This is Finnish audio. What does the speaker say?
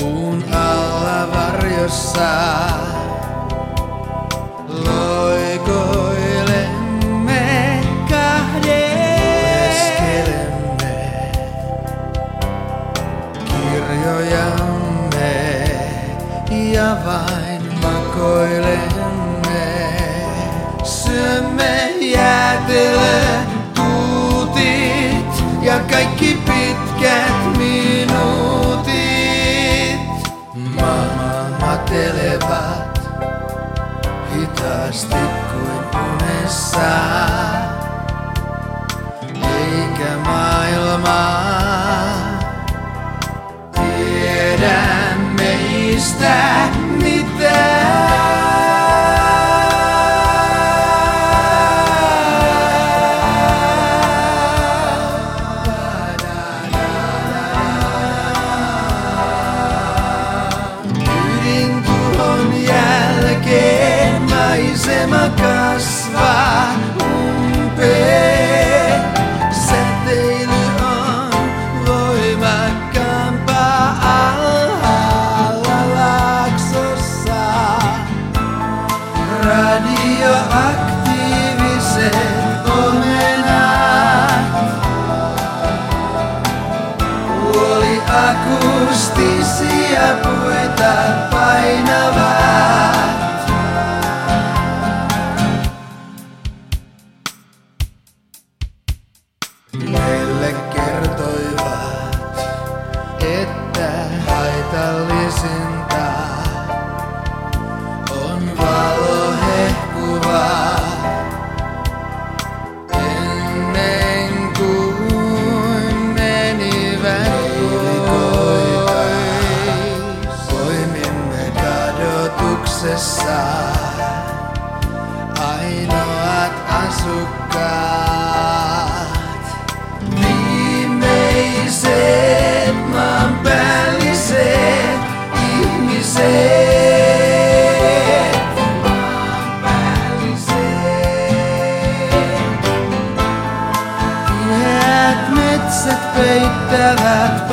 luonnossa. Loikoilemme kahdeleskelemme kirjojamme ja vain makoilemme. Syömme Matelevat hitaasti kuin unessa. Eikä maailma tiedä meistä Ydintuhon Dizema Casa. Ainoat asukkaat. Viimeiset maanpäälliset ihmiset. Maanpäälliset. Peittävät